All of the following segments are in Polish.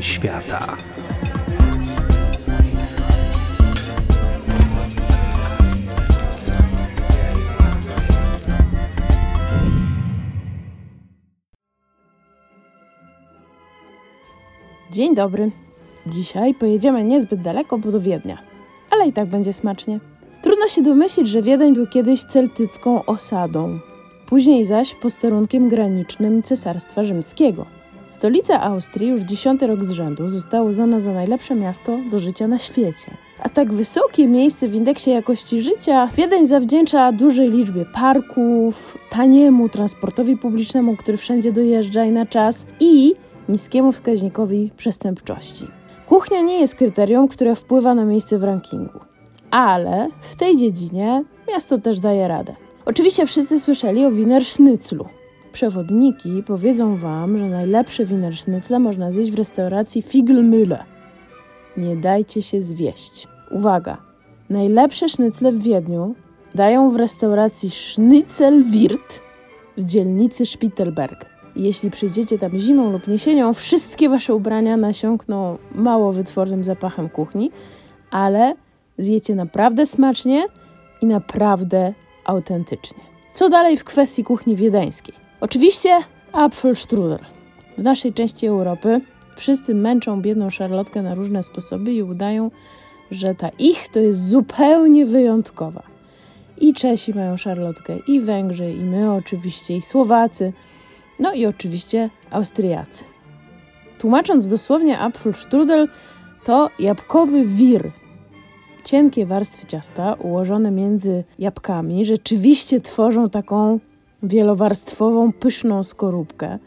świata. Dzień dobry. Dzisiaj pojedziemy niezbyt daleko, bo do Wiednia. Ale i tak będzie smacznie. Trudno się domyślić, że Wiedeń był kiedyś celtycką osadą, później zaś posterunkiem granicznym Cesarstwa Rzymskiego. Stolica Austrii już dziesiąty rok z rzędu została uznana za najlepsze miasto do życia na świecie. A tak wysokie miejsce w indeksie jakości życia Wiedeń zawdzięcza dużej liczbie parków, taniemu transportowi publicznemu, który wszędzie dojeżdża i na czas i niskiemu wskaźnikowi przestępczości. Kuchnia nie jest kryterium, które wpływa na miejsce w rankingu, ale w tej dziedzinie miasto też daje radę. Oczywiście wszyscy słyszeli o Wiener Schnitzlu. Przewodniki powiedzą Wam, że najlepszy Wiener Schnitzla można zjeść w restauracji Figlmühle. Nie dajcie się zwieść. Uwaga! Najlepsze sznycle w Wiedniu dają w restauracji Schnitzelwirt w dzielnicy Spittelberg. Jeśli przyjdziecie tam zimą lub jesienią, wszystkie wasze ubrania nasiąkną mało wytwornym zapachem kuchni, ale zjecie naprawdę smacznie i naprawdę autentycznie. Co dalej w kwestii kuchni wiedeńskiej? Oczywiście Apfelstrudel. W naszej części Europy wszyscy męczą biedną szarlotkę na różne sposoby i udają, że ta ich to jest zupełnie wyjątkowa. I Czesi mają szarlotkę, i Węgrzy, i my oczywiście, i Słowacy – no i oczywiście Austriacy. Tłumacząc dosłownie Apfelstrudel, to jabłkowy wir. Cienkie warstwy ciasta ułożone między jabłkami rzeczywiście tworzą taką wielowarstwową, pyszną skorupkę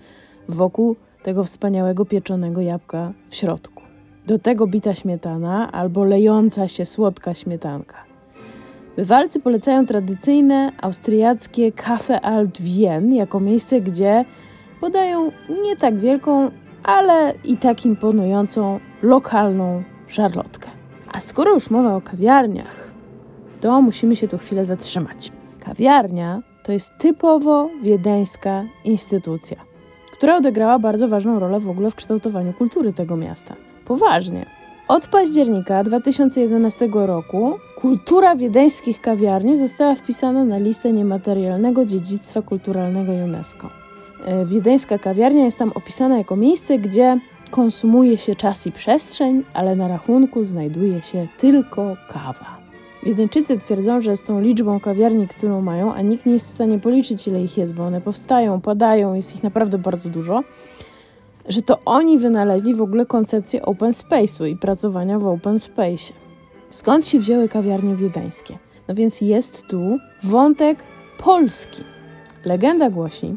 wokół tego wspaniałego pieczonego jabłka w środku. Do tego bita śmietana albo lejąca się słodka śmietanka. Bywalcy polecają tradycyjne austriackie Café Alt Wien jako miejsce, gdzie podają nie tak wielką, ale i tak imponującą lokalną szarlotkę. A skoro już mowa o kawiarniach, to musimy się tu chwilę zatrzymać. Kawiarnia to jest typowo wiedeńska instytucja, która odegrała bardzo ważną rolę w ogóle w kształtowaniu kultury tego miasta. Poważnie. Od października 2011 roku kultura wiedeńskich kawiarni została wpisana na listę niematerialnego dziedzictwa kulturalnego UNESCO. E, wiedeńska kawiarnia jest tam opisana jako miejsce, gdzie konsumuje się czas i przestrzeń, ale na rachunku znajduje się tylko kawa. Wiedeńczycy twierdzą, że z tą liczbą kawiarni, którą mają, a nikt nie jest w stanie policzyć, ile ich jest, bo one powstają, padają, jest ich naprawdę bardzo dużo, że to oni wynaleźli w ogóle koncepcję open space'u i pracowania w open space'ie. Skąd się wzięły kawiarnie wiedeńskie? No więc jest tu wątek polski. Legenda głosi,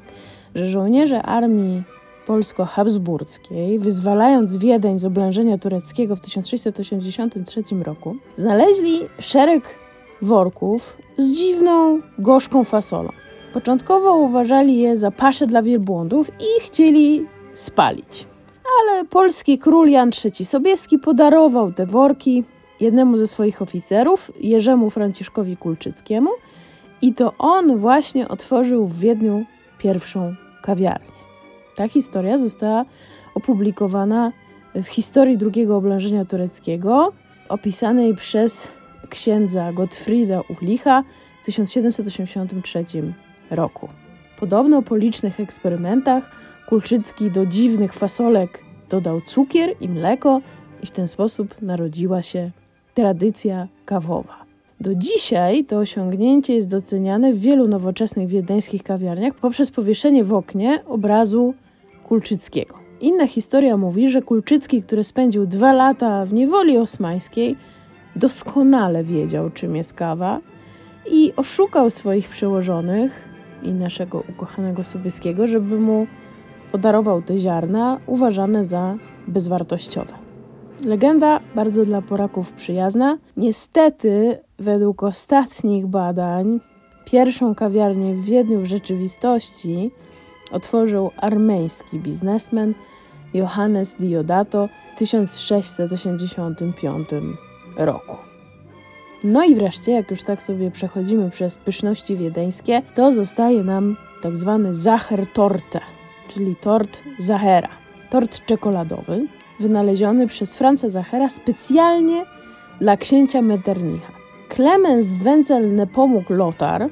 że żołnierze armii polsko-habsburskiej, wyzwalając Wiedeń z oblężenia tureckiego w 1683 roku, znaleźli szereg worków z dziwną, gorzką fasolą. Początkowo uważali je za pasze dla wielbłądów i chcieli spalić. Ale polski król Jan III Sobieski podarował te worki jednemu ze swoich oficerów, Jerzemu Franciszkowi Kulczyckiemu, i to on właśnie otworzył w Wiedniu pierwszą kawiarnię. Ta historia została opublikowana w historii drugiego oblężenia tureckiego, opisanej przez księdza Gottfrieda Uchlicha w 1783 roku. Podobno po licznych eksperymentach Kulczycki do dziwnych fasolek dodał cukier i mleko i w ten sposób narodziła się tradycja kawowa. Do dzisiaj to osiągnięcie jest doceniane w wielu nowoczesnych wiedeńskich kawiarniach poprzez powieszenie w oknie obrazu Kulczyckiego. Inna historia mówi, że Kulczycki, który spędził dwa lata w niewoli osmańskiej, doskonale wiedział, czym jest kawa i oszukał swoich przełożonych i naszego ukochanego Sobieskiego, żeby mu podarował te ziarna uważane za bezwartościowe. Legenda bardzo dla Poraków przyjazna. Niestety, według ostatnich badań, pierwszą kawiarnię w Wiedniu w rzeczywistości otworzył armeński biznesmen Johannes Diodato w 1685 roku. No i wreszcie, jak już tak sobie przechodzimy przez pyszności wiedeńskie, to zostaje nam tak zwany Zacher Torte, czyli tort Zahera. Tort czekoladowy, wynaleziony przez Franza Zachera specjalnie dla księcia Metternicha. Klemens Wenzel Nepomuk Lothar,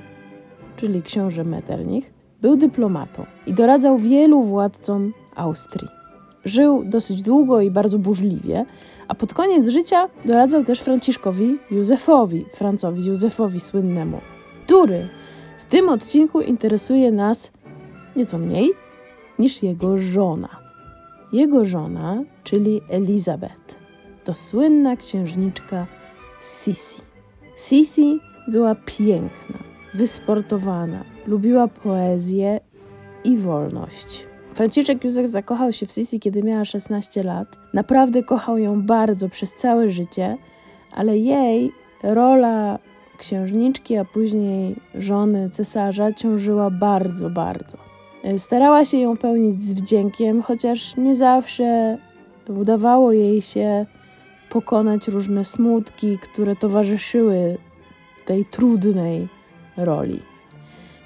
czyli książę Metternich, był dyplomatą i doradzał wielu władcom Austrii. Żył dosyć długo i bardzo burzliwie, a pod koniec życia doradzał też Franciszkowi Józefowi, Francowi Józefowi słynnemu, który w tym odcinku interesuje nas nieco mniej niż jego żona. Jego żona, czyli Elizabeth, to słynna księżniczka Sisi. Sisi była piękna, wysportowana, lubiła poezję i wolność. Franciszek Józef zakochał się w Sisi, kiedy miała 16 lat. Naprawdę kochał ją bardzo przez całe życie, ale jej rola księżniczki, a później żony cesarza ciążyła bardzo, bardzo. Starała się ją pełnić z wdziękiem, chociaż nie zawsze udawało jej się pokonać różne smutki, które towarzyszyły tej trudnej roli.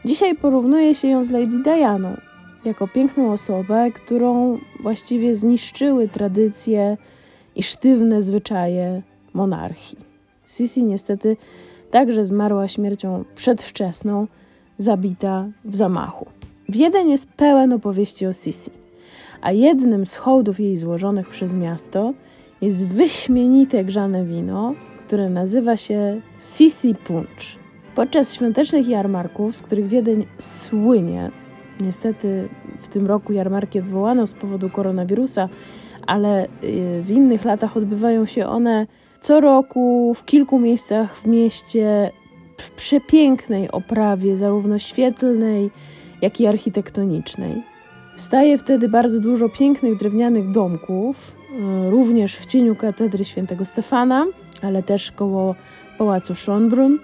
Dzisiaj porównuje się ją z Lady Dianą, jako piękną osobę, którą właściwie zniszczyły tradycje i sztywne zwyczaje monarchii. Sisi niestety także zmarła śmiercią przedwczesną, zabita w zamachu. Wiedeń jest pełen opowieści o Sisi, a jednym z hołdów jej złożonych przez miasto jest wyśmienite grzane wino, które nazywa się Sisi Punch. Podczas świątecznych jarmarków, z których Wiedeń słynie, niestety w tym roku jarmarki odwołano z powodu koronawirusa, ale y, w innych latach odbywają się one co roku w kilku miejscach w mieście w przepięknej oprawie, zarówno świetlnej, jak i architektonicznej. Staje wtedy bardzo dużo pięknych drewnianych domków, y, również w cieniu katedry świętego Stefana, ale też koło pałacu Schönbrunn.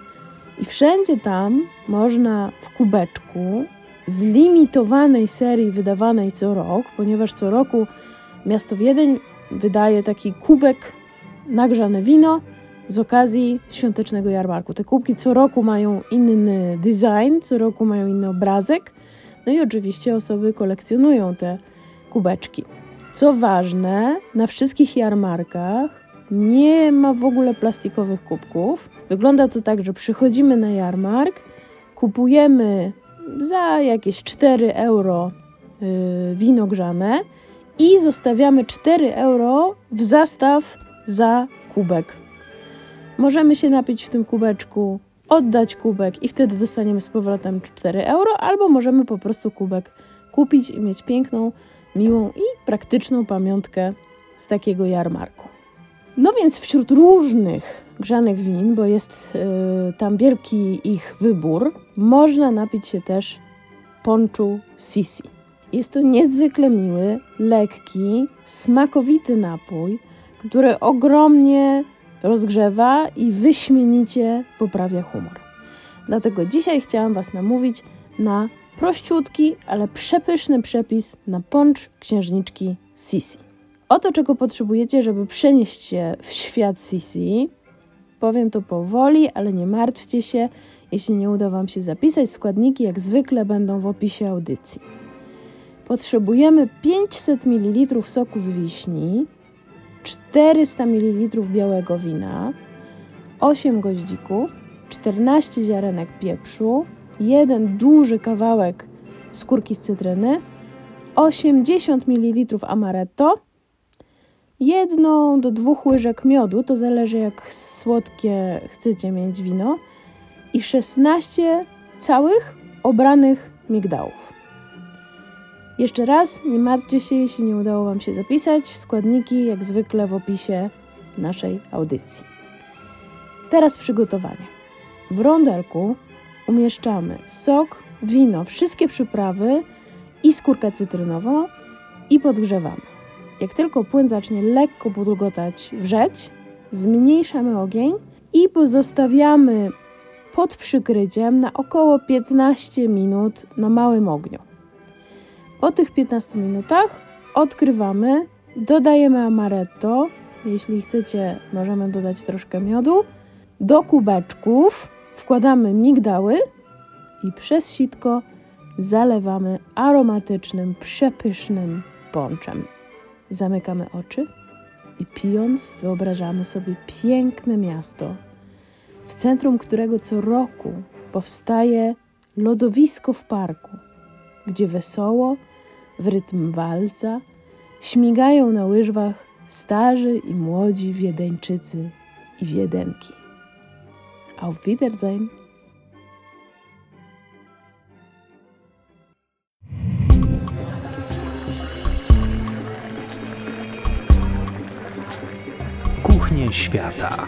I wszędzie tam można w kubeczku z limitowanej serii wydawanej co rok, ponieważ co roku miasto Wiedeń wydaje taki kubek nagrzane wino z okazji świątecznego jarmarku. Te kubki co roku mają inny design, co roku mają inny obrazek. No i oczywiście osoby kolekcjonują te kubeczki. Co ważne, na wszystkich jarmarkach nie ma w ogóle plastikowych kubków. Wygląda to tak, że przychodzimy na jarmark, kupujemy za jakieś 4 euro yy, wino grzane i zostawiamy 4 euro w zastaw za kubek. Możemy się napić w tym kubeczku, oddać kubek i wtedy dostaniemy z powrotem 4 euro, albo możemy po prostu kubek kupić i mieć piękną, miłą i praktyczną pamiątkę z takiego jarmarku. No więc wśród różnych grzanych win, bo jest y, tam wielki ich wybór, można napić się też ponczu sisi. Jest to niezwykle miły, lekki, smakowity napój, który ogromnie rozgrzewa i wyśmienicie poprawia humor. Dlatego dzisiaj chciałam Was namówić na prościutki, ale przepyszny przepis na poncz księżniczki Sisi. Oto czego potrzebujecie, żeby przenieść się w świat Sisi. Powiem to powoli, ale nie martwcie się, jeśli nie uda Wam się zapisać. Składniki jak zwykle będą w opisie audycji. Potrzebujemy 500 ml soku z wiśni, 400 ml białego wina, 8 goździków, 14 ziarenek pieprzu, jeden duży kawałek skórki z cytryny, 80 ml amaretto, jedną do dwóch łyżek miodu, to zależy jak słodkie chcecie mieć wino, i 16 całych obranych migdałów. Jeszcze raz, nie martwcie się, jeśli nie udało Wam się zapisać. Składniki, jak zwykle, w opisie naszej audycji. Teraz przygotowanie. W rondelku umieszczamy sok, wino, wszystkie przyprawy i skórkę cytrynową i podgrzewamy. Jak tylko płyn zacznie lekko budulgotać, wrzeć, zmniejszamy ogień i pozostawiamy pod przykryciem na około 15 minut na małym ogniu. Po tych 15 minutach odkrywamy, dodajemy amaretto, jeśli chcecie, możemy dodać troszkę miodu. Do kubeczków wkładamy migdały i przez sitko zalewamy aromatycznym, przepysznym ponczem. Zamykamy oczy i pijąc wyobrażamy sobie piękne miasto, w centrum którego co roku powstaje lodowisko w parku, gdzie wesoło, w rytm walca, śmigają na łyżwach starzy i młodzi Wiedeńczycy i Wiedenki. Auf Wiedersehen! Świata.